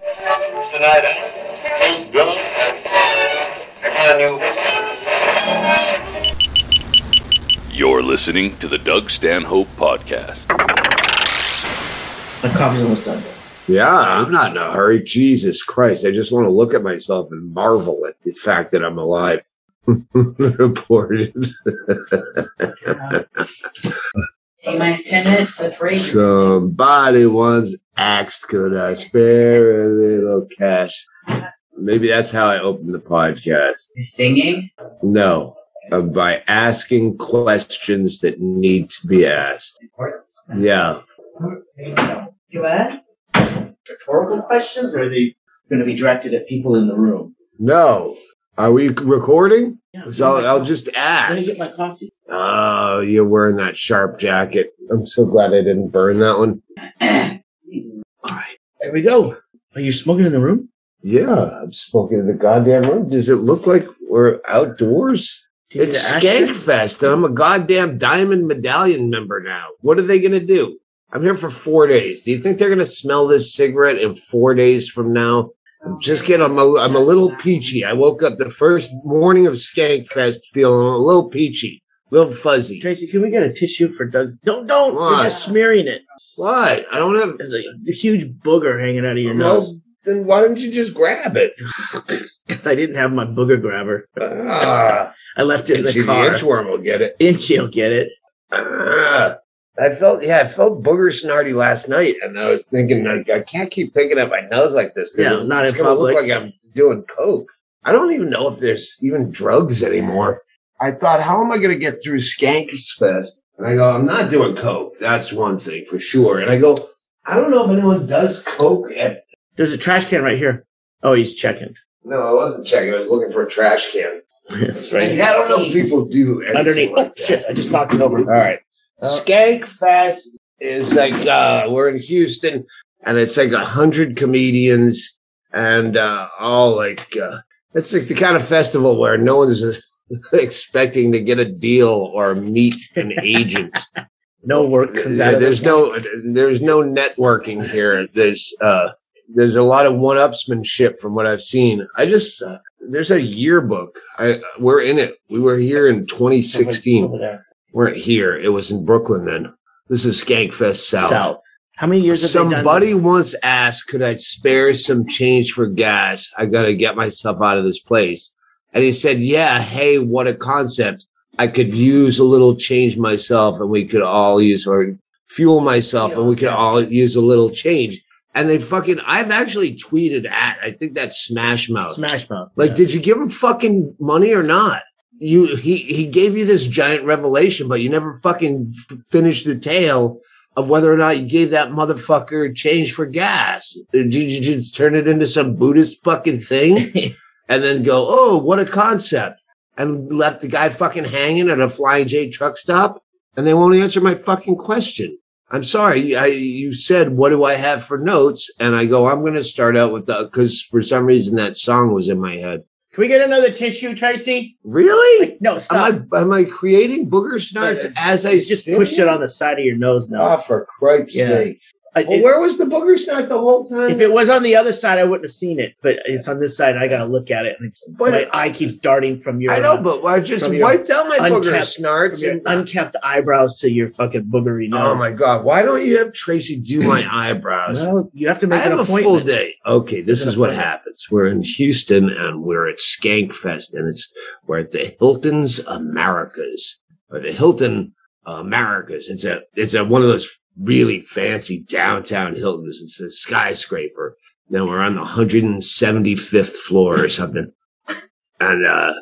Tonight, huh? Drunk? On you. You're listening to the Doug Stanhope Podcast. My coffee's almost done. Yeah, I'm not in a hurry. Jesus Christ. I just want to look at myself and marvel at the fact that I'm alive. Reported. T minus 10 minutes to the parade. Somebody once asked, could I spare a little cash? Maybe that's how I opened the podcast. Singing? No, uh, by asking questions that need to be asked. Yeah. You what? Rhetorical questions, or are they going to be directed at people in the room? No. Are we recording? Yeah. So I'll, I'll just Let me ask. get my coffee. Oh, you're wearing that sharp jacket. I'm so glad I didn't burn that one. All right, there we go. Are you smoking in the room? Yeah, I'm smoking in the goddamn room. Does it look like we're outdoors? Do It's need to ask Skank Fest, and I'm a goddamn Diamond Medallion member now. What are they going to do? I'm here for four days. Do you think they're going to smell this cigarette in four days from now? I'm just kidding. I'm a, I'm a little peachy. I woke up the first morning of Skankfest feeling a little peachy, a little fuzzy. Tracey, can we get a tissue for Doug's? Don't, don't. Why? You're just smearing it. What? I don't have. There's a, a huge booger hanging out of your Well, nose. then why don't you just grab it? Because I didn't have my booger grabber. Ah, I left it in see, the the car. inchworm will get it. Inch, will get it. Ah, I felt yeah, I felt booger snarty last night, and I was thinking like I can't keep picking up my nose like this. Yeah, it- not it's in gonna look like I'm doing coke. I don't even know if there's even drugs anymore. I thought, how am I going to get through Skankers Fest? And I go, I'm not doing coke. That's one thing for sure. And I go, I don't know if anyone does coke at. There's a trash can right here. Oh, he's checking. No, I wasn't checking. I was looking for a trash can. That's right. I right. don't know if people do anything Underneath. Like Oh, shit. I just knocked it over. All right. Skank Fest is like uh we're in Houston and it's like a hundred comedians and uh all like uh it's like the kind of festival where no one's expecting to get a deal or meet an agent. No work comes out there's no there's no networking here. There's uh there's a lot of one-upsmanship from what I've seen. I just uh, there's a yearbook. I we're in it. We were here in 2016 Over there. weren't here. It was in Brooklyn then. This is Skankfest South. South. How many years have Somebody once asked, could I spare some change for gas? I got to get myself out of this place. And he said, yeah, hey, what a concept. I could use a little change myself and we could all use or fuel myself and we could all use a little change. And they fucking, I've actually tweeted at, I think that's Smash Mouth. Smash Mouth. Like, Yeah. did you give him fucking money or not? You he he gave you this giant revelation, but you never fucking f- finished the tale of whether or not you gave that motherfucker change for gas. Did you, did you turn it into some Buddhist fucking thing and then go, oh, what a concept, and left the guy fucking hanging at a Flying J truck stop, and they won't answer my fucking question. I'm sorry. I, you said, what do I have for notes? And I go, I'm going to start out with the, cause for some reason that song was in my head. Can we get another tissue, Tracey? Really? No, stop. Am I, am I creating booger snarts as I you just sing? pushed it on the side of your nose now. Oh, for Christ's Yeah. sake. I- Well, it- where was the booger snart the whole time? if it was on the other side, I wouldn't have seen it. But it's on this side. I got to look at it, and it's, But- my eye keeps darting from your. I know, uh, but I just wiped out my booger unkept- from snarts. and- unkept eyebrows to your fucking boogery nose. oh my God. Why don't you have Tracey do my eyebrows? Well, you have to make I make have an a full day. Okay, this is what happens. We're in Houston and we're at Skank Fest and it's we're at the Hilton's Americas or the Hilton Americas. It's a it's a one of those really fancy downtown Hiltons. It's a skyscraper. Then we're on the 175th floor or something, and uh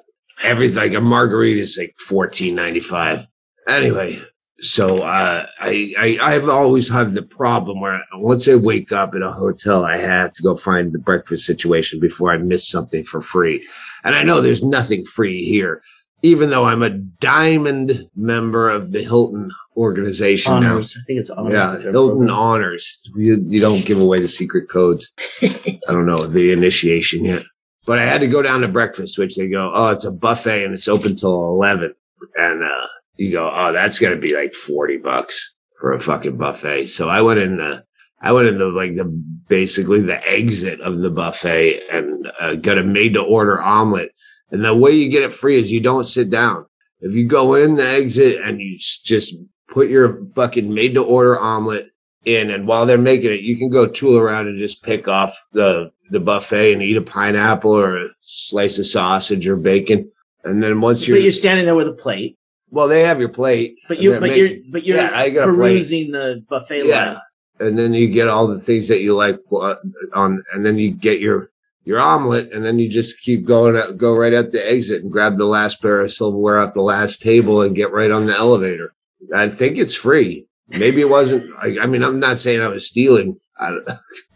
everything like a margarita is like 14.95. Anyway, so uh, I, I I've always had the problem where once I wake up in a hotel, I have to go find the breakfast situation before I miss something for free. And I know there's nothing free here, even though I'm a diamond member of the Hilton organization Honors. I think it's honors. Yeah, Hilton program. honors. You, you don't give away the secret codes. I don't know the initiation yet. But I had to go down to breakfast, which they go, oh, it's a buffet and it's open till 11. And, uh, you go, oh, that's going to be like 40 bucks for a fucking buffet. So I went in, the, I went in the, like the basically the exit of the buffet and uh, got a made to order omelet. And the way you get it free is you don't sit down. If you go in the exit and you just put your fucking made to order omelet in, and while they're making it, you can go tool around and just pick off the the buffet and eat a pineapple or a slice of sausage or bacon. And then once you're, but you're standing there with a plate. well, they have your plate. But you, but making- you're, but you're Yeah, I got perusing the buffet Yeah. line. and then you get all the things that you like uh, on, and then you get your your omelet, and then you just keep going, out, go right at the exit and grab the last pair of silverware off the last table and get right on the elevator. I think it's free. Maybe it wasn't. I, I mean, I'm not saying I was stealing. I,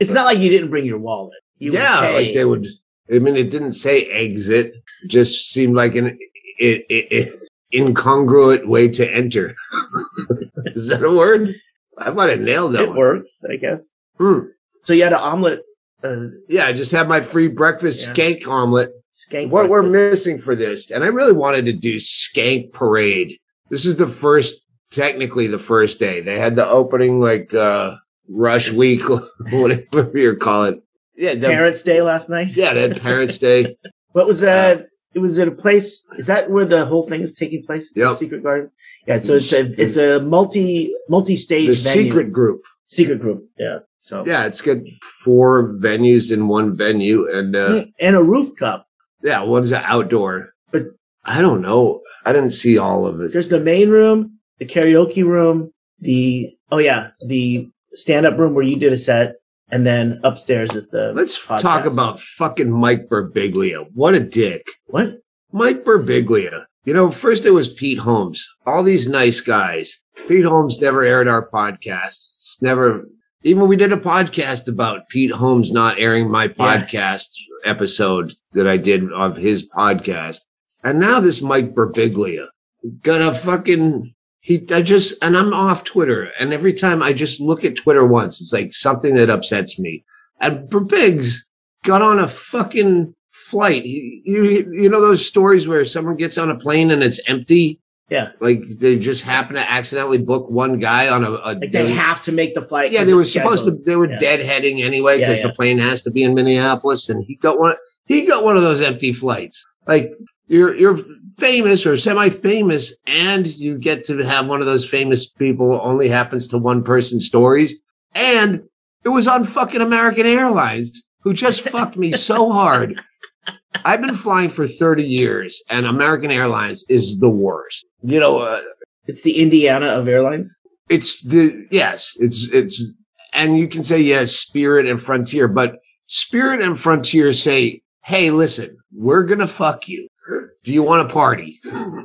It's not like you didn't bring your wallet. You yeah, like they would. I mean, it didn't say exit. It just seemed like an it, it, it, incongruent way to enter. Is that a word? I might have nailed that It one. works, I guess. Hmm. So you had an omelet, uh, Yeah, I just had my free breakfast Yeah. skank omelet. skank. What we're missing for this, and I really wanted to do skank parade. This is the first, technically the first day. They had the opening like uh rush week, whatever you call it. Yeah, the, Parents' Day last night. yeah, they had Parents Day. What was that? it was at a place. Is that where the whole thing is taking place? The Secret Garden. Yeah. So it's a it's a multi multi stage. The secret group. secret group. Yeah. So Yeah, it's got four venues in one venue, and uh, and a roof cup. yeah, one's outdoor. But- I don't know. I didn't see all of it. There's the main room, the karaoke room, the oh yeah, the stand up room where you did a set, and then upstairs is the. Let's podcast. talk about fucking Mike Birbiglia. What a dick. what? Mike Birbiglia. You know, first it was Pete Holmes. All these nice guys. Pete Holmes never aired our podcast. It's never, even we did a podcast about Pete Holmes not airing my podcast episode that I did of his podcast. And now this Mike Birbiglia got a fucking, he, I just, and I'm off Twitter. And every time I just look at Twitter once, it's like something that upsets me. And Birbigs got on a fucking flight. You, you know those stories where someone gets on a plane and it's empty? Yeah. Like they just happen to accidentally book one guy on a, a Like they have to make the flight. Yeah, they were it's supposed to. They were Yeah. deadheading anyway Yeah, because yeah. the plane has to be in Minneapolis, and he got one. He got one of those empty flights. Like you're you're famous or semi-famous, and you get to have one of those famous people only happens to one person stories, and it was on fucking American Airlines, who just fucked me so hard. I've been flying for 30 years, and American Airlines is the worst. You know, uh, It's the Indiana of airlines. it's the yes it's it's and you can say yes spirit and frontier but spirit and frontier say hey listen we're gonna fuck you do you want a party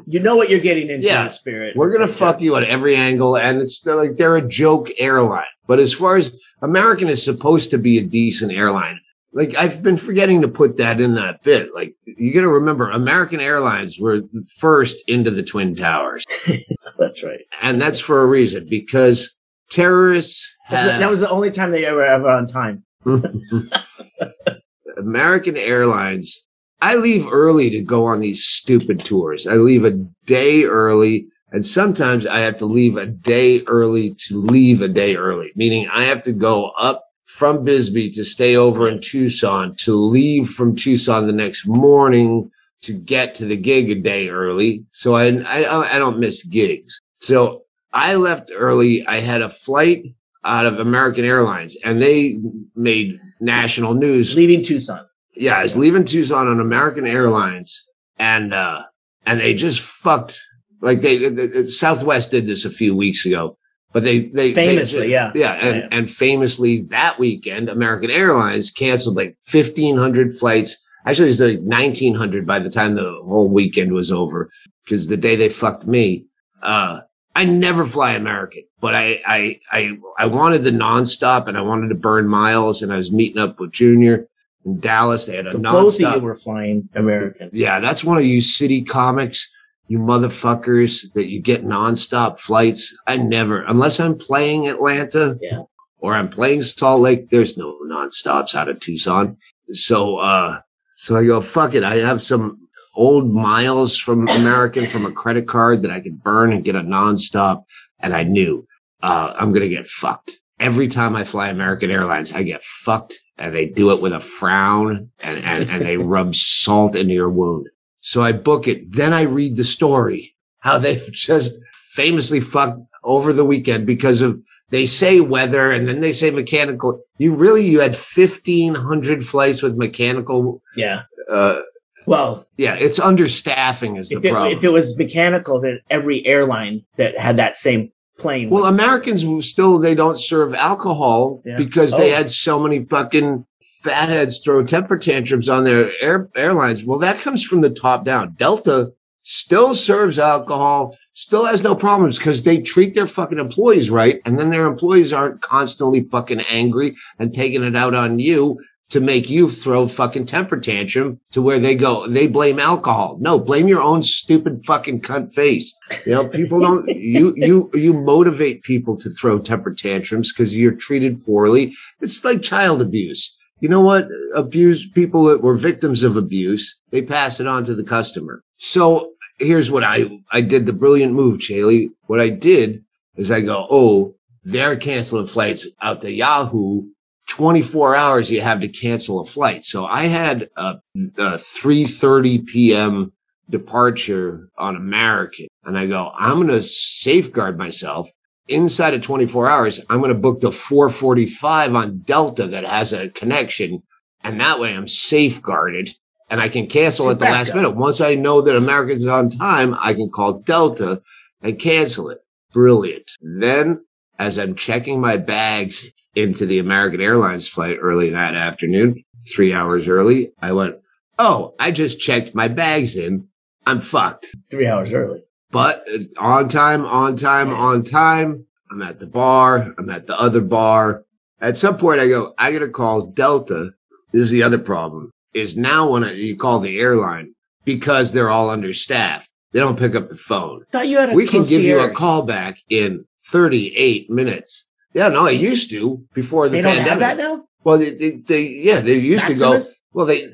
You know what you're getting into. Yeah. spirit. we're gonna fuck you at every angle and it's like they're a joke airline but as far as american is supposed to be a decent airline like i've been forgetting to put that in that bit like you gotta remember american airlines were first into the twin towers That's right. and that's for a reason because terrorists have- that was the only time they ever ever on time. American Airlines, I leave early to go on these stupid tours. I leave a day early, and sometimes I have to leave a day early to leave a day early, meaning I have to go up from Bisbee to stay over in Tucson to leave from Tucson the next morning to get to the gig a day early. So I, I, I don't miss gigs. So I left early. I had a flight out of American Airlines and they made national news Leaving Tucson. yeah, I was leaving Tucson on American Airlines, and uh, and they just fucked like they, the the- Southwest did this a few weeks ago, but they they they Famously, ju- yeah. yeah, and Yeah. and famously that weekend, American Airlines canceled like fifteen hundred flights. Actually, it was like nineteen hundred by the time the whole weekend was over because the day they fucked me. Uh, I never fly American, but I, I, I, I wanted the nonstop and I wanted to burn miles and I was meeting up with Junior in Dallas. They had a So both of you were flying American. yeah, that's one of you city comics, you motherfuckers that you get nonstop flights. I never, unless I'm playing Atlanta Yeah. or I'm playing Salt Lake, there's no nonstops out of Tucson. So, uh, so I go, fuck it. I have some old miles from American from a credit card that I could burn and get a nonstop. And I knew, uh, I'm going to get fucked. every time I fly American Airlines, I get fucked and they do it with a frown and, and, and they rub salt into your wound. So I book it. Then I read the story, how they just famously fucked over the weekend because of, they say weather and then they say mechanical. You really, you had 1500 flights with mechanical, Yeah. uh, Well, yeah, it's understaffing is the if it, problem. if it was mechanical, then every airline that had that same plane. Well, Americans still they don't serve alcohol Yeah. because they Oh. had so many fucking fatheads throw temper tantrums on their air, airlines. Well, that comes from the top down. Delta still serves alcohol, still has no problems because they treat their fucking employees right, and then their employees aren't constantly fucking angry and taking it out on you to make you throw fucking temper tantrum to where they go, they blame alcohol. No, blame your own stupid fucking cunt face. You know, people don't, you, you, you motivate people to throw temper tantrums because you're treated poorly. It's like child abuse. You know what? Abuse people that were victims of abuse, they pass it on to the customer. So here's what I, I did the brilliant move, Chaille. What I did is I go, Oh, they're canceling flights out to Yahoo 24 hours you have to cancel a flight. So I had a, a 3:30 p.m. departure on American and I go, I'm going to safeguard myself inside of 24 hours. I'm going to book the 445 on Delta that has a connection. And that way I'm safeguarded and I can cancel at the last minute. Once I know that American's on time, I can call Delta and cancel it. Brilliant. Then as I'm checking my bags into the American Airlines flight early that afternoon, three hours early, I went, Oh, I just checked my bags in. I'm fucked. three hours early. But on time, on time, on time. I'm at the bar. I'm at the other bar. At some point, I go, I got to call Delta. This is the other problem is now when I, you call the airline because they're all understaffed, they don't pick up the phone. Thought you had a We can give you a call back in 38 minutes. Yeah, no, I used to before the They don't pandemic. have that now. Well, they, they, they yeah, they used to go. Well, they,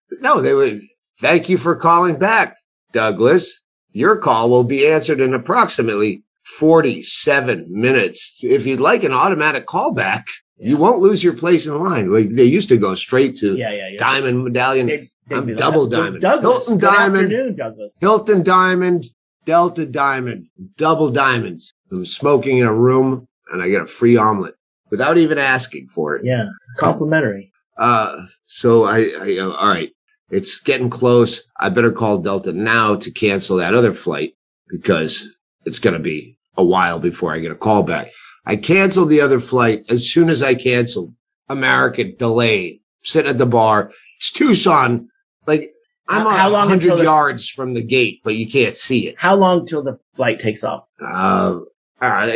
no, they would, thank you for calling back, Douglas. Your call will be answered in approximately 47 minutes. If you'd like an automatic callback, you won't lose your place in line. Like they used to go straight to Yeah, yeah, yeah. Diamond Medallion, they'd I'm like, double "Doug- diamond. Douglas. Hilton diamond. Douglas. Hilton Diamond, Delta Diamond, double diamonds. I'm smoking in a room and I get a free omelet without even asking for it. Yeah, complimentary. Uh, so I, I uh, all right, it's getting close. I better call Delta now to cancel that other flight because it's going to be a while before I get a call back. I canceled the other flight. As soon as I canceled, American delayed, sitting at the bar. It's Tucson. Like I'm How- a long until hundred the- yards from the gate, but you can't see it. How long till the flight takes off? Uh, uh,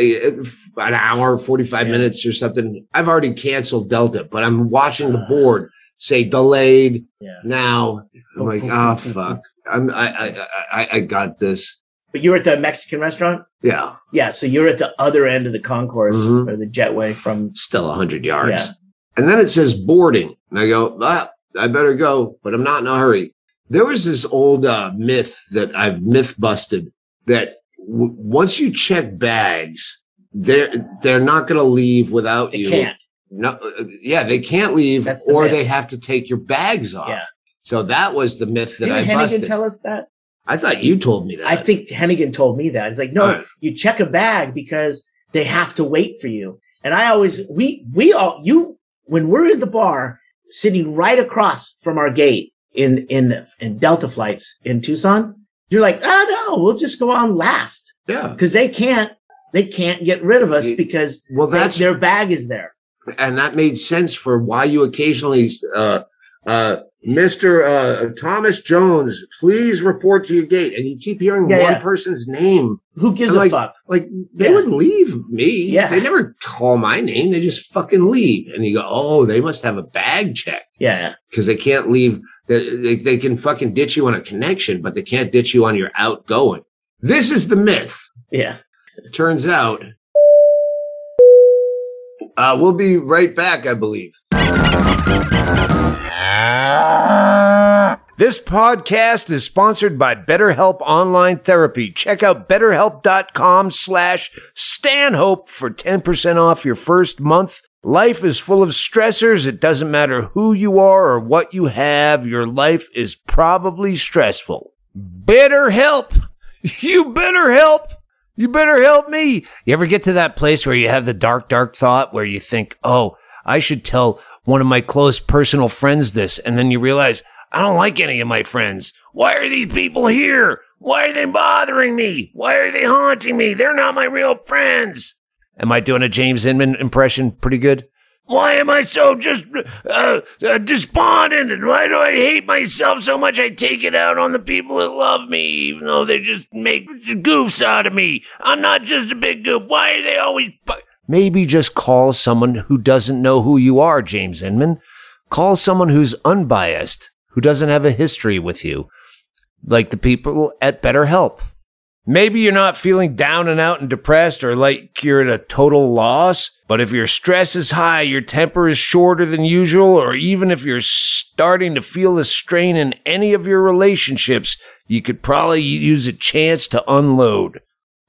an hour, 45 Yeah. minutes or something. I've already canceled Delta, but I'm watching the board say delayed Yeah. now. I'm like, oh, fuck. I'm, I, I, I, I got this. But you were at the Mexican restaurant. Yeah. Yeah, so you're at the other end of the concourse Mhm. or the jetway from. Still a hundred yards. Yeah. And then it says boarding. And I go, ah, I better go, but I'm not in a hurry. There was this old uh, myth that I've myth busted that w- once you check bags, they're, they're not going to leave without They you. can't. No, uh, yeah, they can't leave, the or myth. they have to take your bags off. Yeah. So that was the myth that Didn't I Hennigan busted. tell us that? I thought you told me that. I think Hennigan told me that. It's like, no, Alright. you check a bag because they have to wait for you. And I always, we, we all, you, when we're in the bar, sitting right across from our gate in, in, in Delta flights in Tucson, you're like, ah, no, we'll just go on last yeah. because they can't, they can't get rid of us because Well, they- that's their bag is there. And that made sense for why you occasionally, uh, uh, Mr. Uh, Thomas Jones, please report to your gate, and you keep hearing Yeah, one yeah. person's name. Who gives I'm a like- fuck? Like they Yeah. wouldn't leave me. Yeah. They never call my name. They just fucking leave. And you go, oh, they must have a bag check. Yeah. because they can't leave. They, they, they can fucking ditch you on a connection, but they can't ditch you on your outgoing. This is the myth. Yeah. It turns out. Uh, we'll be right back, I believe. This podcast is sponsored by BetterHelp Online Therapy. Check out betterhelp.com slash Stanhope for 10% off your first month. Life is full of stressors. It doesn't matter who you are or what you have. Your life is probably stressful. BetterHelp. You better help. You better help me. You ever get to that place where you have the dark, dark thought where you think, oh, I should tell one of my close personal friends this. And then you realize, I don't like any of my friends. Why are these people here? Why are they bothering me? Why are they haunting me? They're not my real friends. Am I doing a James Inman impression pretty good? Why am I so just uh, uh, despondent? And why do I hate myself so much? I take it out on the people that love me, even though they just make goofs out of me. I'm not just a big goof. Why are they always? Bu- Maybe just call someone who doesn't know who you are, James Inman. Call someone who's unbiased who doesn't have a history with you, like the people at BetterHelp. Maybe you're not feeling down and out and depressed or like you're at a total loss, but if your stress is high, your temper is shorter than usual, or even if you're starting to feel the strain in any of your relationships, you could probably use a chance to unload.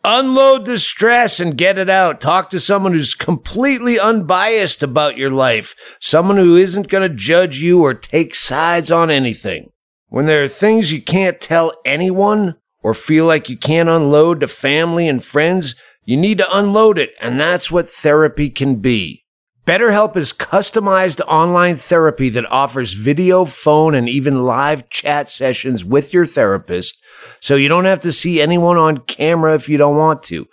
Unload the stress and get it out. Talk to someone who's completely unbiased about your life. Someone who isn't going to judge you or take sides on anything. When there are things you can't tell anyone or feel like you can't unload to family and friends, you need to unload it. And that's what therapy can be. BetterHelp is customized online therapy that offers video, phone, and even live chat sessions with your therapist so you don't have to see anyone on camera if you don't want to.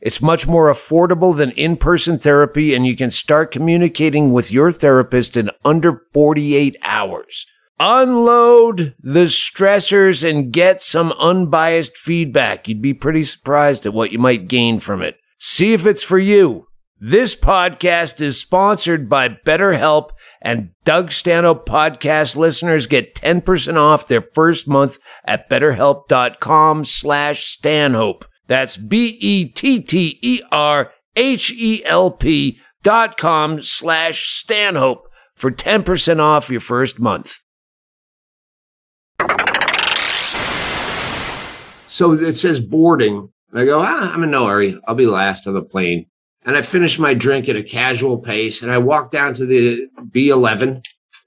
It's much more affordable than in-person therapy and you can start communicating with your therapist in under 48 hours. Unload the stressors and get some unbiased feedback. You'd be pretty surprised at what you might gain from it. See if it's for you. This podcast is sponsored by BetterHelp and Doug Stanhope podcast listeners get 10% off their first month at betterhelp.com slash Stanhope. That's B-E-T-T-E-R-H-E-L-P dot com slash Stanhope for 10% off your first month. So it says boarding. I go, ah, I'm in no hurry. I'll be last on the plane. And I finish my drink at a casual pace and I walk down to the B11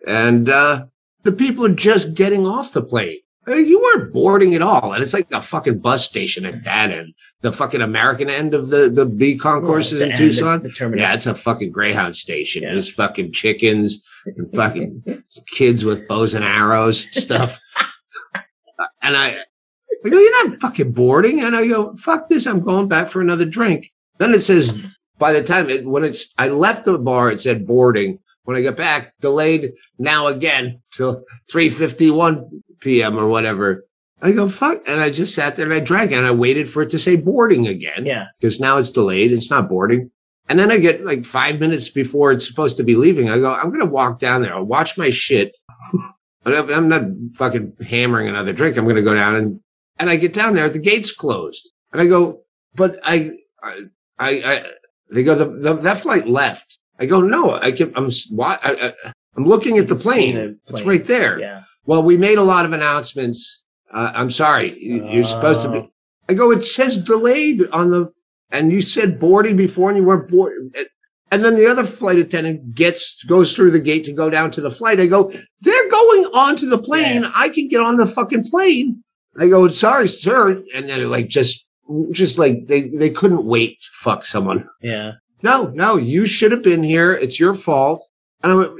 and, uh, the people are just getting off the plane. Uh, You weren't boarding at all. And it's like a fucking bus station at that end. The fucking American end of the, the B concourses The in Tucson. Yeah, it's a fucking Greyhound station. Yeah. There's fucking chickens and fucking kids with bows and arrows and stuff. And I, I go, you're not fucking boarding. And I go, fuck this. I'm going back for another drink. Then it says, by the time it, when it's, I left the bar, it said boarding. When I got back, delayed now again till 3.51 p.m. or whatever. I go, fuck. And I just sat there and I drank and I waited for it to say boarding again Yeah. because now it's delayed. It's not boarding. And then I get like five minutes before it's supposed to be leaving. I go, I'm going to walk down there. I'll watch my shit. I'm not fucking hammering another drink. I'm going to go down and, and I get down there. The gate's closed. And I go, but I, I, I, I they go, the, the, that flight left. I go, no, I can, I'm, why, I, I'm looking at the plane. the It's right there. Yeah. Well, we made a lot of announcements. Uh, I'm sorry. You- You're supposed to Oh. be. I go, it says delayed on the, and you said boarding before and you weren't board. And then the other flight attendant gets, goes through the gate to go down to the flight. I go, they're going onto the plane. Yeah. I can get on the fucking plane. I go, sorry, sir. And then like, just, just like they, they couldn't wait to fuck someone. Yeah. No, no, you should have been here. It's your fault. And I went,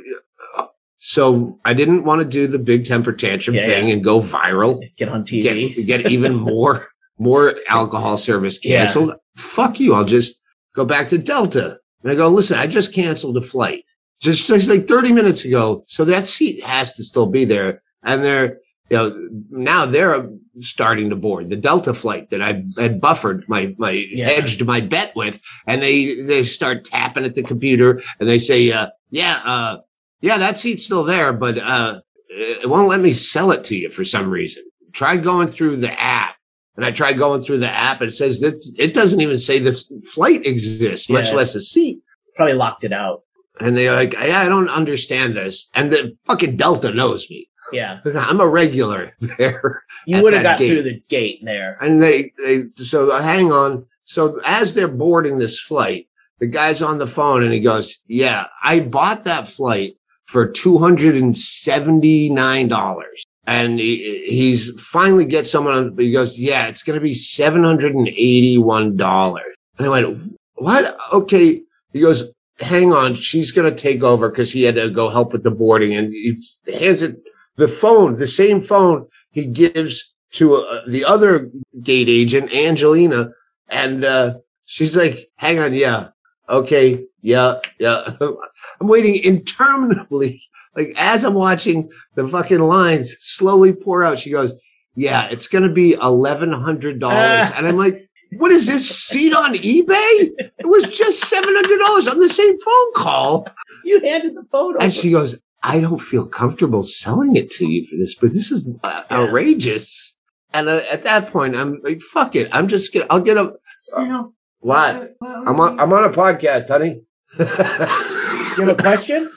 so I didn't want to do the big temper tantrum Yeah, thing yeah. and go viral, Get on TV. get, get even more, more alcohol service Yeah. canceled. Fuck you. I'll just go back to Delta. And I go, listen, I just canceled a flight just, just like 30 minutes ago. So that seat has to still be there. And they're, you know, now they're starting to board the Delta flight that I had buffered my, my Yeah. hedged my bet with. And they, they start tapping at the computer and they say, uh, yeah, uh, yeah, that seat's still there, but, uh, it won't let me sell it to you for some reason. Try going through the app. And I tried going through the app. It says that it doesn't even say the flight exists, much Yeah. less a seat. Probably locked it out. And they're like, yeah, I don't understand this. And the fucking Delta knows me. Yeah. I'm a regular there. You At would have that got gate. through the gate there. And they, they, so uh, hang on. So as they're boarding this flight, the guy's on the phone and he goes, yeah, I bought that flight for $279. And he, he's finally gets someone on, he goes, yeah, it's going to be $781. And I went, what? Okay. He goes, hang on. She's going to take over because he had to go help with the boarding and he hands it the phone, the same phone he gives to uh, the other gate agent, Angelina. And, uh, she's like, hang on. Yeah. Okay. Yeah. Yeah. I'm waiting interminably. Like as I'm watching the fucking lines slowly pour out, she goes, yeah, it's going to be $1,100. and I'm like, what is this seat on eBay? It was just $700 on the same phone call. You handed the phone over. And she goes, I don't feel comfortable selling it to you for this, but this is uh, outrageous. And uh, at that point, I'm like, fuck it. I'm just gonna, I'll get a, No. what? I'm on, I'm on a podcast, honey. Do you have a question?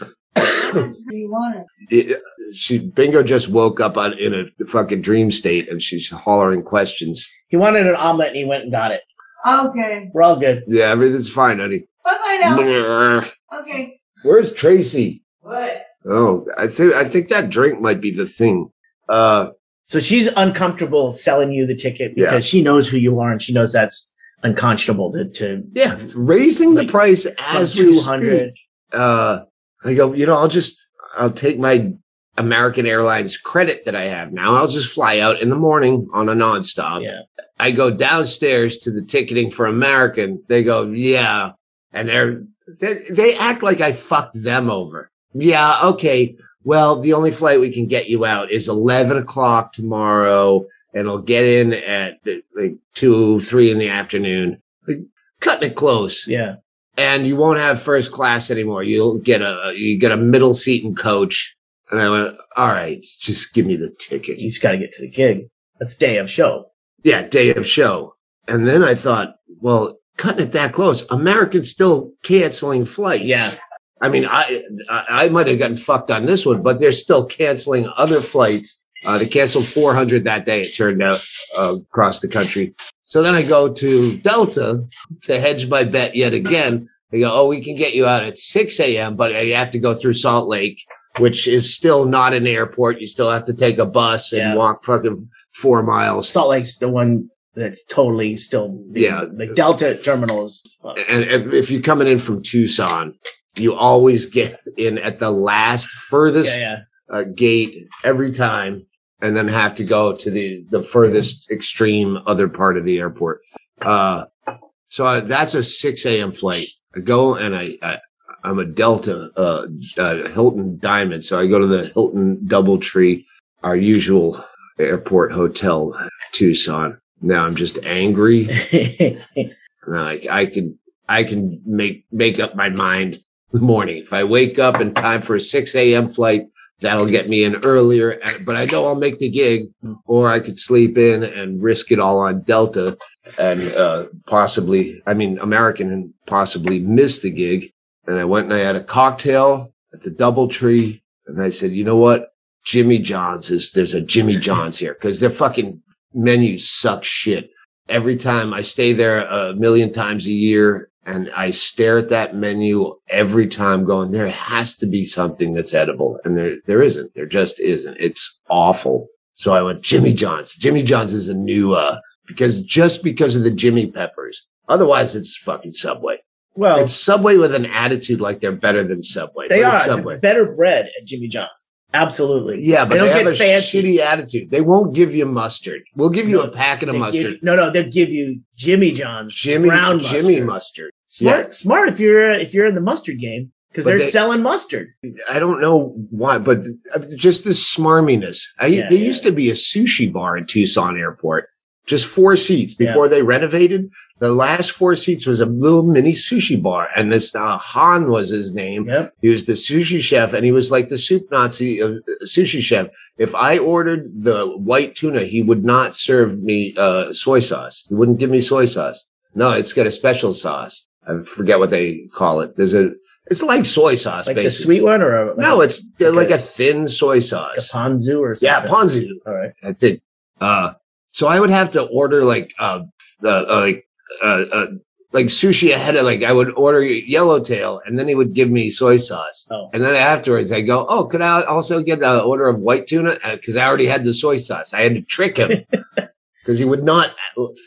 Do you want it? It- she, Bingo just woke up on, in a fucking dream state and she's hollering questions. He wanted an omelet and he went and got it. Okay. We're all good. Yeah, everything's fine, honey. Bye bye now. Okay. Where's Tracey? What? Oh, I think, I think that drink might be the thing. Uh, So she's uncomfortable selling you the ticket Yeah. because she knows who you are and she knows that's unconscionable to, to yeah, raising the price as we speak. 200. uh, I go, you know, I'll just, I'll take my American Airlines credit that I have now. I'll just fly out in the morning on a nonstop. Yeah. I go downstairs to the ticketing for American. They go, yeah. And they're, they they act like I fucked them over. Yeah. Okay. Well, the only flight we can get you out is 11 o'clock tomorrow and it'll get in at like two, three in the afternoon. Like, cutting it close Yeah. And you won't have first class anymore. You'll get a you get a middle seat and coach. And I went, all right, just give me the ticket. You just got to get to the gig. That's day of show. Yeah, day of show. And then I thought, well, cutting it that close, Americans still canceling flights. Yeah. I mean, I I, I might have gotten fucked on this one, but they're still canceling other flights. Uh, they canceled 400 that day. It turned out uh, across the country. So then I go to Delta to hedge my bet yet again. They go, oh, we can get you out at 6 a.m., but you have to go through Salt Lake, which is still not an airport. You still have to take a bus and Yeah. walk fucking four miles. Salt Lake's the one that's totally still. Yeah. The Delta terminal is. and if if you're coming in from Tucson, you always get in at the last furthest Yeah. Yeah. uh, gate every time, and then have to go to the the furthest extreme other part of the airport. Uh, so I, that's a six a.m. flight. I go and I, I I'm a Delta uh, uh, Hilton Diamond, so I go to the Hilton DoubleTree, our usual airport hotel, Tucson. Now I'm just angry. And I, I can, I can make, make up my mind in the morning. If I wake up in time for a 6 a.m. flight, that'll get me in earlier, but I know I'll make the gig or I could sleep in and risk it all on Delta and, uh, possibly, I mean, American and possibly miss the gig. And I went and I had a cocktail at the Doubletree and I said, you know what? Jimmy John's is, there's a Jimmy John's here because their fucking menu sucks shit every time I stay there a million times a year and I stare at that menu every time going, there has to be something that's edible. And there, there isn't. There just isn't. It's awful. So I went, Jimmy John's. Jimmy John's is a new, uh, because just because of the Jimmy Peppers. Otherwise it's fucking Subway. Well, It's Subway with an attitude like they're better than Subway. they are Subway. better bread at Jimmy John's. Absolutely. Yeah, but they they, don't have get a fancy. shitty attitude. They won't give you mustard. We'll give you a packet of mustard. give- no, no, they'll give you Jimmy John's Jimmy, brown Jimmy mustard. mustard. Smart, smart if you're if you're in the mustard game because they're they- selling mustard. I don't know why, but uh, just this smarminess. I, Yeah, there yeah. used to be a sushi bar in Tucson Airport, just four seats before they renovated. The last four seats was a little mini sushi bar, and this uh, Han was his name. Yep. He was the sushi chef, and he was like the soup Nazi of sushi chef. If I ordered the white tuna, he would not serve me uh, soy sauce. He wouldn't give me soy sauce. No, it's got a special sauce. I forget what they call it. There's a It's like soy sauce, like the basically. sweet one or a, like no, it's uh, like a- a thin soy like a sauce. ponzu or something? Yeah, ponzu. All right. I think. Uh, so I would have to order like uh, uh, uh like uh, uh like sushi ahead of like I would order yellowtail and then he would give me soy sauce. Oh. And then afterwards I go, oh, could I also get an order of white tuna? Because I already had the soy sauce. I had to trick him because he would not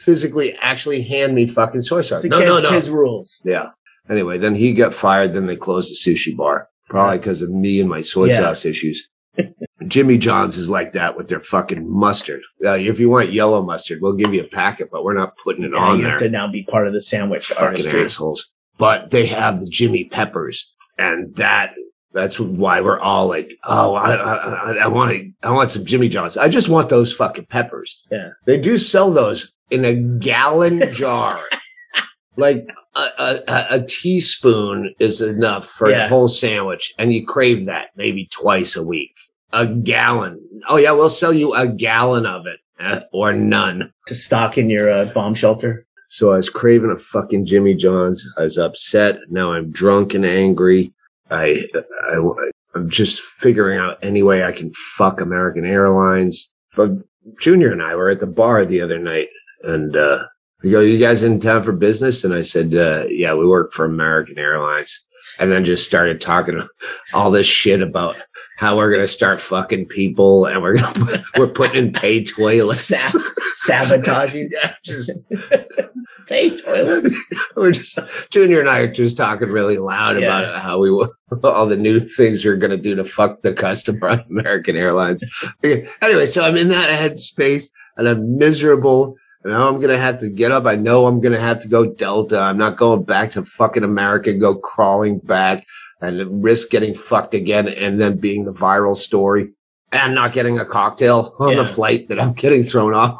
physically actually hand me fucking soy sauce. It's No, no, against no. his rules. Yeah. Anyway, then he got fired. Then they closed the sushi bar, probably because of me and my soy Yeah. sauce issues. Jimmy John's is like that with their fucking mustard. Uh, if you want yellow mustard, we'll give you a packet, but we're not putting it Yeah, on you there. have to now be part of the sandwich fucking artistry. assholes. But they have the Jimmy Peppers, and that that's why we're all like, oh, I I, I, want to, I want some Jimmy John's. I just want those fucking peppers. Yeah. they do sell those in a gallon jar. Like a, a, a- a teaspoon is enough for Yeah. a whole sandwich, and you crave that maybe twice a week. A gallon. Oh yeah, we'll sell you a gallon of it, eh, or none. to stock in your uh, bomb shelter. So I was craving a fucking Jimmy John's. I was upset. Now I'm drunk and angry. I, I, I'm just figuring out any way I can fuck American Airlines. But Junior and I were at the bar the other night and, uh, we go, you guys in town for business? And I said, uh, yeah, we work for American Airlines. And then just started talking all this shit about how we're going to start fucking people and we're going to put, we're putting in paid toilets. Sa- sabotaging. Yeah, just Toilet. we're just Junior and I are just talking really loud Yeah. about how we all the new things we're gonna do to fuck the customer on American Airlines. Okay, Anyway, so I'm in that headspace and I'm miserable. And now I'm gonna have to get up. I know I'm gonna have to go Delta. I'm not going back to fucking America, go crawling back and risk getting fucked again and then being the viral story. And I'm not getting a cocktail on the flight that I'm getting thrown off.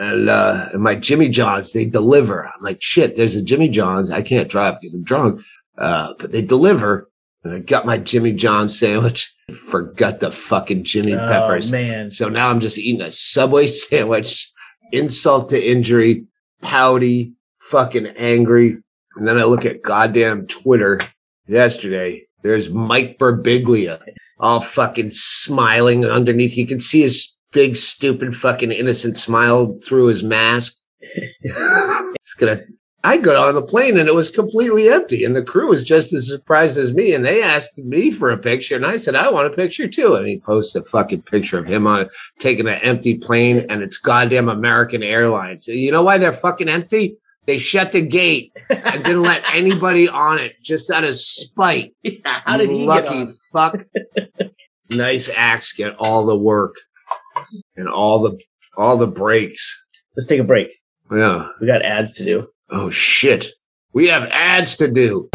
And, uh, and my Jimmy John's, they deliver. I'm like, shit, there's a Jimmy John's. I can't drive because I'm drunk. Uh, but they deliver. And I got my Jimmy John's sandwich. Forgot the fucking Jimmy Oh, Peppers. man. So now I'm just eating a Subway sandwich, insult to injury, pouty, fucking angry. And then I look at goddamn Twitter yesterday. There's Mike Birbiglia all fucking smiling underneath. You can see his big, stupid, fucking innocent smile through his mask. it's gonna. I got on the plane and it was completely empty, and the crew was just as surprised as me. And they asked me for a picture, and I said I want a picture too. And he posts a fucking picture of him on taking an empty plane, and it's goddamn American Airlines. You know why they're fucking empty? They shut the gate and didn't let anybody on it, just out of spite. How did he Lucky fuck. nice acts get all the work and all the all the breaks. Let's take a break. Yeah. We got ads to do. Oh shit. We have ads to do.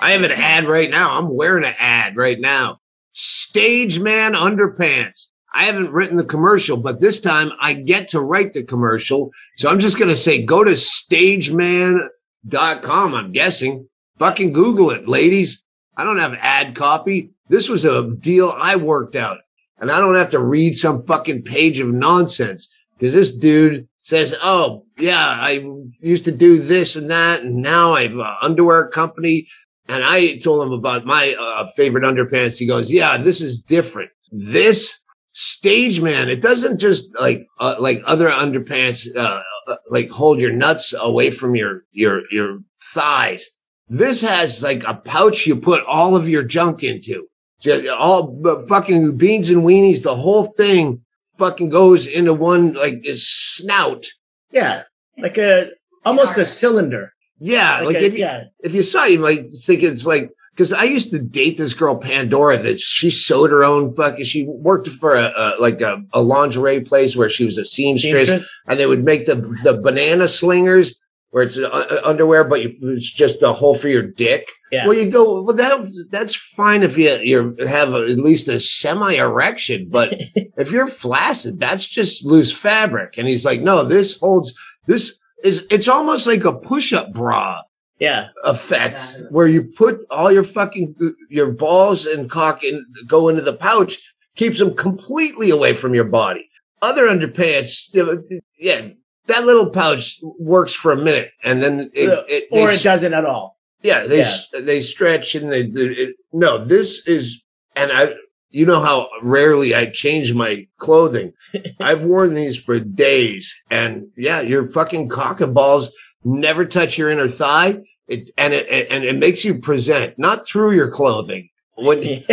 I have an ad right now. I'm wearing an ad right now. Stageman Underpants. I haven't written the commercial, but this time I get to write the commercial. So I'm just going to say go to stageman.com, I'm guessing. Fucking Google it, ladies. I don't have ad copy. This was a deal I worked out. And I don't have to read some fucking page of nonsense because this dude says, "Oh yeah, I used to do this and that, and now I have an underwear company." And I told him about my uh, favorite underpants. He goes, "Yeah, this is different. This Stageman, it doesn't just like uh, like other underpants, uh, uh, like hold your nuts away from your your your thighs. This has like a pouch you put all of your junk into." All fucking beans and weenies, the whole thing fucking goes into one like this snout. Yeah. Like a, almost a cylinder. Yeah, like, a- if you, yeah. if you saw it, you might think it's like because I used to date this girl Pandora that she sewed her own fucking. She worked for a, a like a, a lingerie place where she was a seamstress, Seamstress? and they would make the the banana slingers where it's uh, uh, underwear, but you, it's just a hole for your dick. Yeah. Well, you go. Well, that that's fine if you you have a, at least a semi erection, but if you're flaccid, that's just loose fabric. And he's like, no, this holds. This is. It's almost like a push up bra Yeah. effect where you put all your fucking your balls and cock and go into the pouch, keeps them completely away from your body. Other underpants, yeah, that little pouch works for a minute, and then it, it, or it doesn't at all. Yeah, they Yeah. they stretch and they, it, no. This is and I. You know how rarely I change my clothing. I've worn these for days, and yeah, your fucking cock and balls never touch your inner thigh. It and it it- and it makes you present not through your clothing. When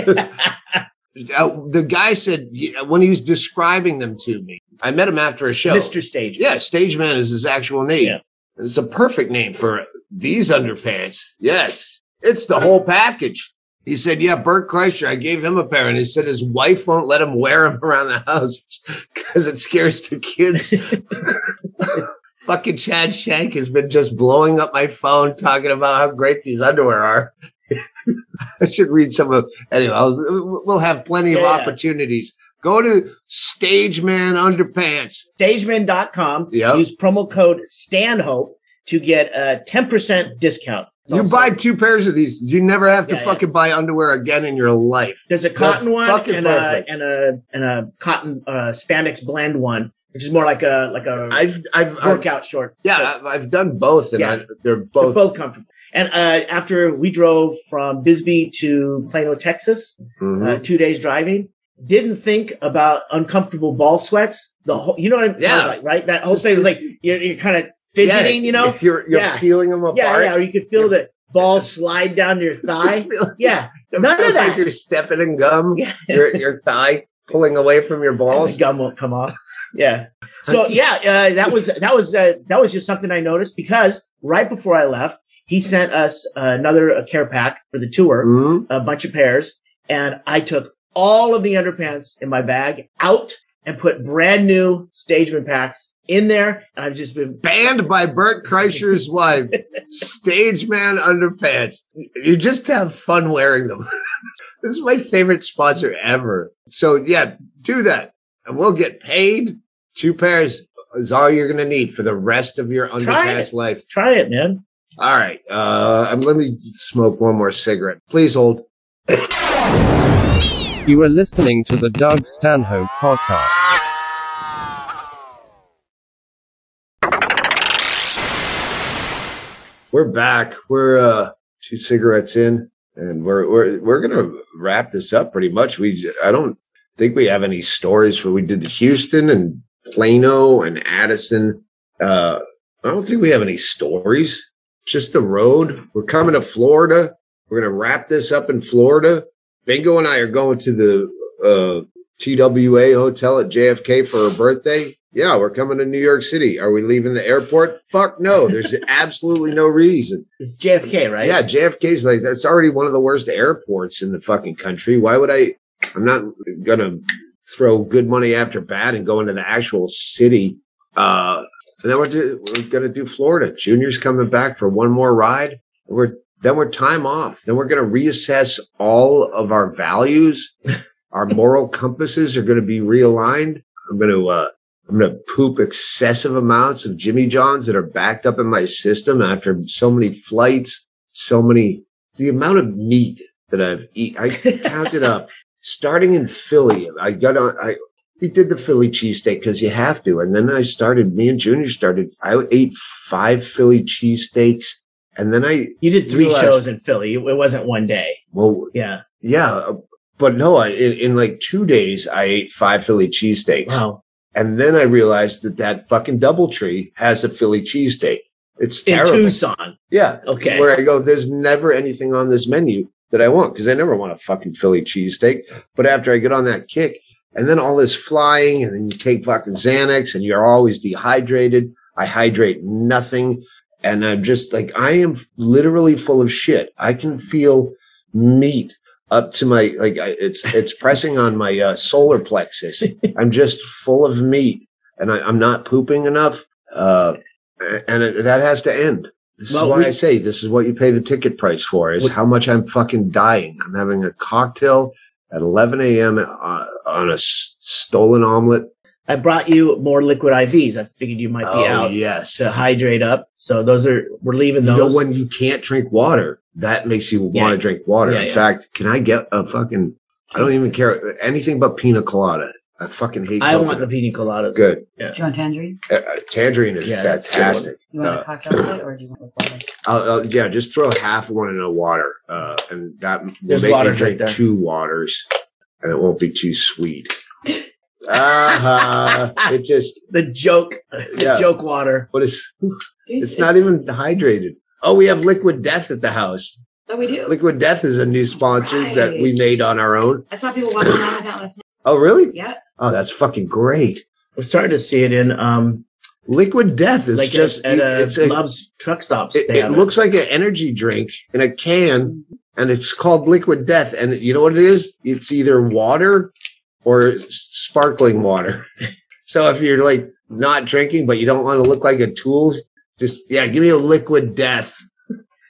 uh, the guy said when he was describing them to me, I met him after a show. Mr. Stage. Yeah, Stageman is his actual name. Yeah. It's a perfect name for these underpants. Yes, it's the whole package. He said, "Yeah, Bert Kreischer. I gave him a pair, and he said his wife won't let him wear them around the house because it scares the kids." Fucking Chad Shank has been just blowing up my phone talking about how great these underwear are. I should read some of. Anyway, I'll, we'll have plenty of opportunities. Go to Stageman Underpants. Stageman.com. Yep. Use promo code Stanhope to get a 10% discount. It's You buy two pairs of these, you never have to Yeah, yeah. fucking buy underwear again in your life. There's a cotton one fucking and a, and a and a cotton uh, spandex blend one, which is more like a like a I've, I've, I've workout short. yeah, I've, I've done both, and Yeah. I, they're They're both. both comfortable. And uh, after we drove from Bisbee to Plano, Texas, Mhm. uh, two days driving, didn't think about uncomfortable ball sweats. The whole, you know what I'm Yeah. like, right? That whole thing was like you're, you're kind of fidgeting, Yeah, you know? you're you're Yeah. peeling them apart. Yeah, yeah. Or you could feel the ball slide down your thigh. It Yeah, feels none of like that. you're stepping in gum. yeah. Your your thigh pulling away from your balls. gum won't come off. Yeah. So yeah, uh, that was that was uh, that was just something I noticed because right before I left, he sent us another uh, care pack for the tour, Mhm. a bunch of pairs, and I took all of the underpants in my bag out and put brand new Stageman packs in there, and I've just been Banned by Bert Kreischer's wife, Stageman Underpants. You just have fun wearing them. this is my favorite sponsor ever. So yeah, do that, and we'll get paid. Two pairs is all you're gonna need for the rest of your Try underpants life. try it, man. All right, uh, let me smoke one more cigarette. Please hold. You are listening to the Doug Stanhope Podcast. We're back. We're uh, two cigarettes in, and we're we're we're gonna wrap this up pretty much. We I don't think we have any stories for we did Houston and Plano and Addison. Uh, I don't think we have any stories. Just the road. We're coming to Florida. We're gonna wrap this up in Florida. Bingo and I are going to the uh, TWA hotel at JFK for her birthday. Yeah, we're coming to New York City. Are we leaving the airport? Fuck no. There's absolutely no reason. It's JFK, right? Yeah, JFK's like that's already one of the worst airports in the fucking country. Why would I? I'm not gonna throw good money after bad and go into the actual city. Uh, and then we're do, we're gonna do Florida. Junior's coming back for one more ride. We're then we're time off. Then we're gonna reassess all of our values. Our moral compasses are gonna be realigned. I'm gonna uh, I'm gonna poop excessive amounts of Jimmy Johns that are backed up in my system after so many flights, so many the amount of meat that I've eaten. I counted up starting in Philly. I got on. I we did the Philly cheesesteak because you have to, and then I started. Me and Junior started. I ate five Philly cheesesteaks, and then I You did three Realize- shows in Philly. It wasn't one day. well, Yeah. yeah, but no, I in, in like two days I ate five Philly cheesesteaks. Wow. And then I realized that that fucking DoubleTree has a Philly cheesesteak. It's In terrible. Tucson. Yeah. Okay. Where I go, there's never anything on this menu that I want because I never want a fucking Philly cheesesteak. But after I get on that kick, and then all this flying, and then you take fucking Xanax, and you're always dehydrated. I hydrate nothing, and I'm just like I am literally full of shit. I can feel meat up to my like I, it's it's pressing on my uh, solar plexus. I'm just full of meat, and I, I'm not pooping enough. Uh, and it, that has to end. This Well, is why we- I say this is what you pay the ticket price for is We- how much I'm fucking dying. I'm having a cocktail at 11 a.m. uh, on a s- stolen omelet. I brought you more liquid IVs. I figured you might be Oh, out yes. to hydrate up. So those are we're leaving You those. know, when you can't drink water, that makes you Yeah. want to drink water. Yeah, In yeah. fact, can I get a fucking, I don't even care anything but pina colada. I fucking hate. I want the pina coladas. good. Do you want tangerine? Uh, uh, tangerine is Yeah, that's fantastic. You want Uh, a cocktail or do you want with water? I'll, I'll- yeah, just throw half one in the water, uh, and that will There's make me waters right drink two waters, and it won't be too sweet. Uh It just The joke, the Yeah. joke water. what is? It's not even hydrated. Oh, we have Liquid Death at the house. Oh, we do. Liquid Death is a new sponsor that we made on our own. I saw people walking around with that last night. Oh, really? Yeah. Oh, that's fucking great. We're starting to see it in um Liquid Death is like just at, at uh, it's a, Love's truck stops. it, it looks like an energy drink in a can and it's called liquid death and you know what it is it's either water or sparkling water so if you're like not drinking but you don't want to look like a tool just yeah give me a liquid death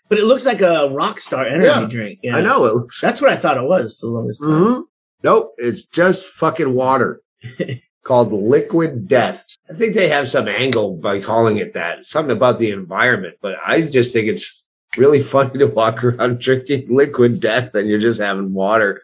but it looks like a rock star energy Yeah. drink. Yeah. i know it looks That's what I thought it was for the longest time. Mhm. nope it's just fucking water called liquid death i think they have some angle by calling it that something about the environment but i just think it's really funny to walk around drinking liquid death and you're just having water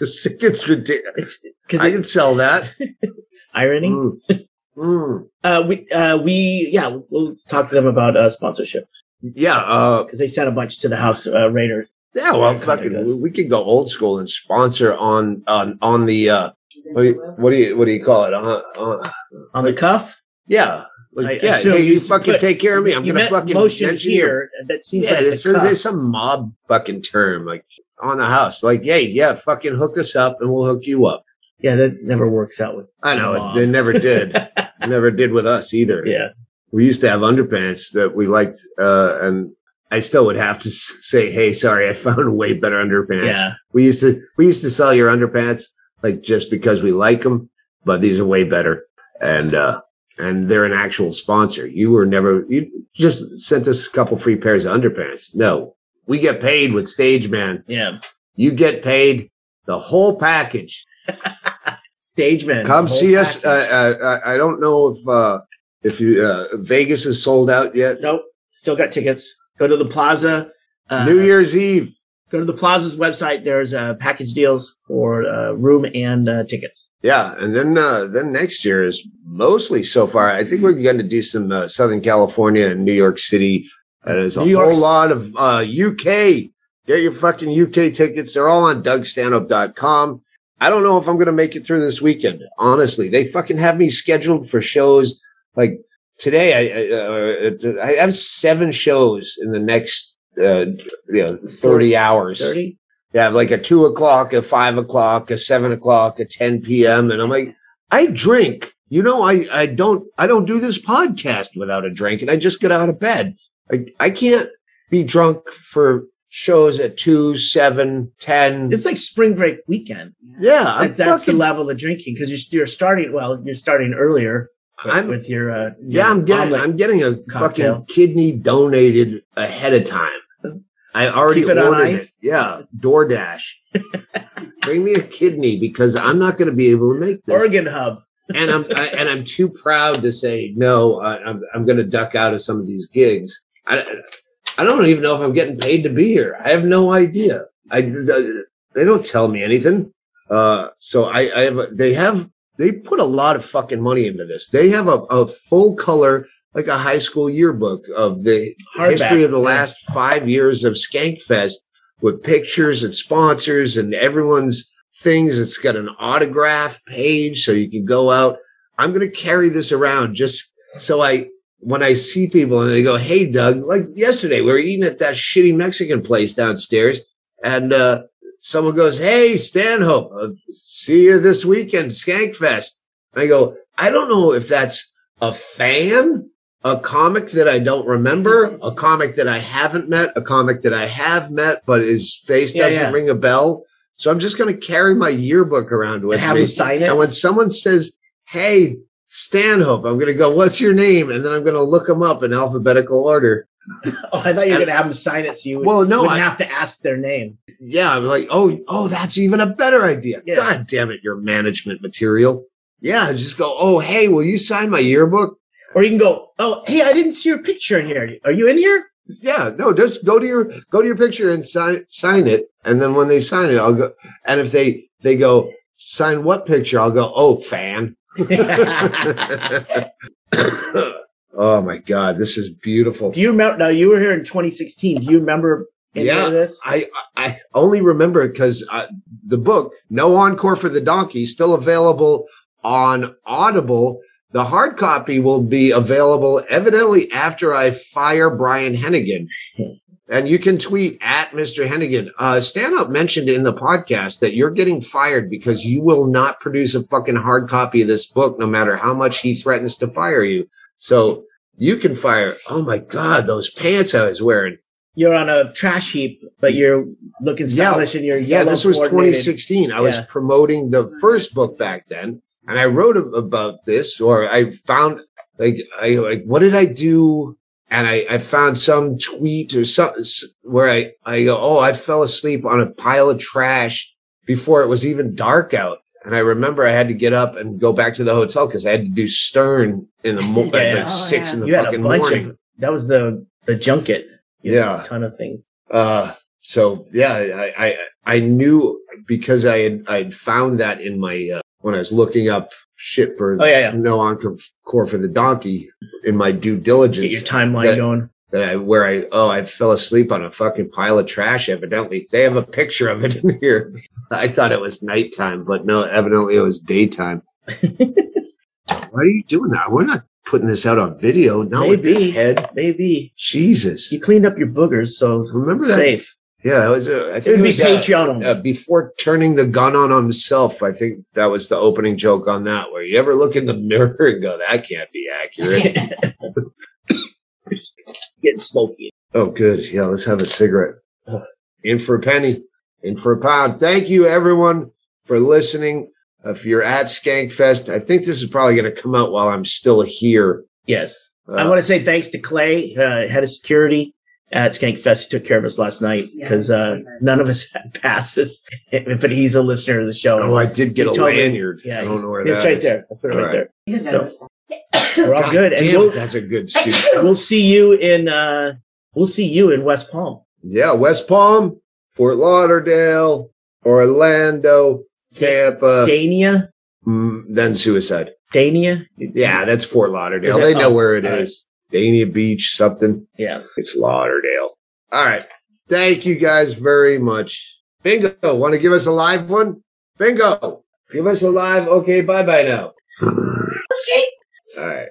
it's ridiculous because i can sell that irony. Mm. Mm. Uh, we uh, we yeah, we'll talk to them about uh, sponsorship yeah uh because they sent a bunch to the house uh, Raider. yeah well Yeah, contact us. fucking we could go old school and sponsor on on on the uh what do you what do you, what do you call it uh, uh, on the cuff. yeah like, I yeah hey, you you fucking take care of me i'm gonna fucking motion you. here. That seems Yeah, like the cuff. some mob fucking term like on the house. Like, hey, yeah, fucking hook us up and we'll hook you up. yeah, that never works out with. I know Mob. it, never did. never did with us either. yeah, We used to have underpants that we liked, uh, and I still would have to say, "Hey, sorry, I found a way better underpants." Yeah. We used to we used to sell your underpants like just because we like them, but these are way better, and uh, and they're an actual sponsor. You were never you just sent us a couple free pairs of underpants. No, we get paid with Stageman. yeah. You get paid the whole package. Stage man. Come the whole see us. Uh, uh, I I don't know if uh, if you uh, Vegas is sold out yet. nope, still got tickets. Go to the Plaza. Uh, New Year's Eve. Go to the Plaza's website. There's uh, package deals for uh, room and uh, tickets. Yeah, and then uh, then next year is mostly so far. I think we're going to do some uh, Southern California and New York City. And there's a New whole York's- lot of uh, UK. Get your fucking UK tickets. They're all on DougStanhope.com. I don't know if I'm going to make it through this weekend. Honestly, they fucking have me scheduled for shows like today. I I, uh, I have seven shows in the next uh, you know thirty hours. Thirty. Yeah, like a two o'clock, a five o'clock, a seven o'clock, a 10 p.m. And I'm like, I drink. You know, I, I don't, I don't do this podcast without a drink and I just get out of bed. I, I can't be drunk for shows at two, seven, ten. It's like spring break weekend. yeah, That, that's the level of drinking because you're, you're starting. Well, you're starting earlier with, I'm- with your. Uh, yeah, I'm getting. I'm getting a cocktail. fucking kidney donated ahead of time. I already Keep it on ordered it. Yeah, DoorDash. Bring me a kidney because I'm not going to be able to make this. Organ Hub. and I'm I, and I'm too proud to say no. I, I'm I'm going to duck out of some of these gigs. I I don't even know if I'm getting paid to be here. I have no idea. I they don't tell me anything. Uh, so I I have a, they have they put a lot of fucking money into this. They have a, a full color like a high school yearbook of the Hardback, history of the last five years of Skankfest with pictures and sponsors and everyone's things. It's got an autograph page so you can go out. I'm going to carry this around just so I, when I see people and they go, Hey, Doug, like yesterday, we were eating at that shitty Mexican place downstairs and, uh, someone goes, Hey, Stanhope, uh, see you this weekend, Skankfest. And I go, I don't know if that's a fan, a comic that I don't remember, a comic that I haven't met, a comic that I have met, but his face Yeah, doesn't yeah. ring a bell. So I'm just going to carry my yearbook around with And have me. him sign it. And when someone says, Hey, Stanhope, I'm going to go, What's your name? And then I'm going to look them up in alphabetical order. Oh, I thought you were going to have them sign it so you would, Well, no, wouldn't I- have to ask their name. Yeah. I'm like, Oh, oh, that's even a better idea. Yeah. God damn it. Your management material. Yeah. Just go, Oh, hey, will you sign my yearbook? Or you can go, oh, hey, I didn't see your picture in here. Are you in here? Yeah, no, just go to your go to your picture and sign sign it, and then when they sign it, I'll go. And if they they go, sign what picture? I'll go, oh, fan. oh my God, this is beautiful. Do you remember? Now you were here in 2016. Do you remember any Yeah. of this? I I only remember it because uh, the book No Encore for the Donkey still available on Audible. The hard copy will be available evidently after I fire Brian Hennigan. And you can tweet at Mr. Hennigan. Uh, Stanhope mentioned in the podcast that you're getting fired because you will not produce a fucking hard copy of this book, no matter how much he threatens to fire you. So you can fire. Oh my God, those pants I was wearing. You're on a trash heap, but you're looking Yeah. stylish in your Yeah, this was 2016. I was promoting the first book back then, and I wrote about this, or I found like I like what did I do? And I, I found some tweet or something where I I go, oh, I fell asleep on a pile of trash before it was even dark out. And I remember I had to get up and go back to the hotel because I had to do Stern in the mo- Yeah. at like Oh, six yeah. in the You had a fucking bunch morning. of. That was the the junket. You had Yeah. a ton of things. Uh, so yeah, I, I, I knew because I had, I had found that in my, uh, when I was looking up shit for Oh yeah, yeah. no encore for the donkey in my due Get diligence your timeline that- going. that I, where I, oh, I fell asleep on a fucking pile of trash. Evidently they have a picture of it in here. I thought it was nighttime, but no, evidently it was daytime. Why are you doing that? We're not putting this out on video. Not with this Maybe. head. Maybe Jesus. you cleaned up your boogers, so Remember that? safe. Yeah, it was. Uh, I think It would be was, uh, Patreon only. uh, before turning the gun on himself. I think that was the opening joke on that. Where you ever look in the mirror and go, "That can't be accurate." Getting smoky. oh, good. Yeah, let's have a cigarette. In for a penny, in for a pound. Thank you, everyone, for listening. If you're at Skankfest, I think this is probably going to come out while I'm still here. Yes. Uh, I want to say thanks to Clay, uh, head of security at Skankfest. He took care of us last night Yeah, because uh, I see that. none of us had passes, but he's a listener of the show. oh, I did get He a told me- lanyard. yeah, I don't know where it's that right is. there. I put it All right right. there. So- We're all God good, and we'll that's a good suit. we'll see you in uh, we'll see you in West Palm. Yeah, West Palm, Fort Lauderdale, Orlando, Tampa, Dania, mm, then Suicide. Dania. Yeah, that's Fort Lauderdale. Is it? They know Oh, where it is. all right. is. Dania Beach, something. yeah. It's Lauderdale. All right. Thank you guys very much. Bingo, want to give us a live one? Bingo, give us a live. Okay, bye bye now. Okay. All right.